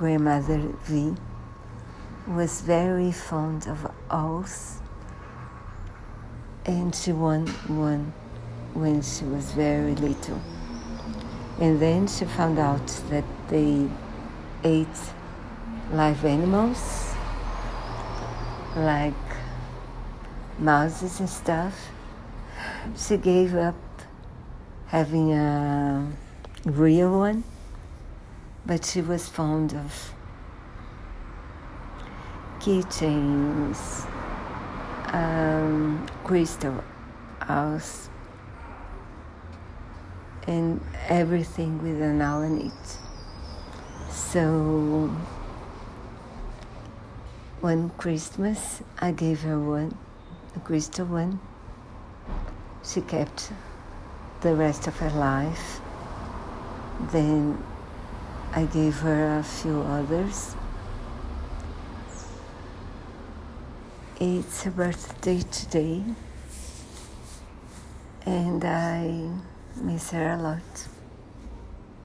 grandmother V was very fond of owls, and she won one when she was very little. And then she found out that they ate live animals like mouses and stuff. She gave up having a real one, but she was fond of keychains, um, crystal house, and everything with an owl in it. So one Christmas, I gave her one, a crystal one. She kept the rest of her life. Then I gave her a few others. It's her birthday today, and I miss her a lot.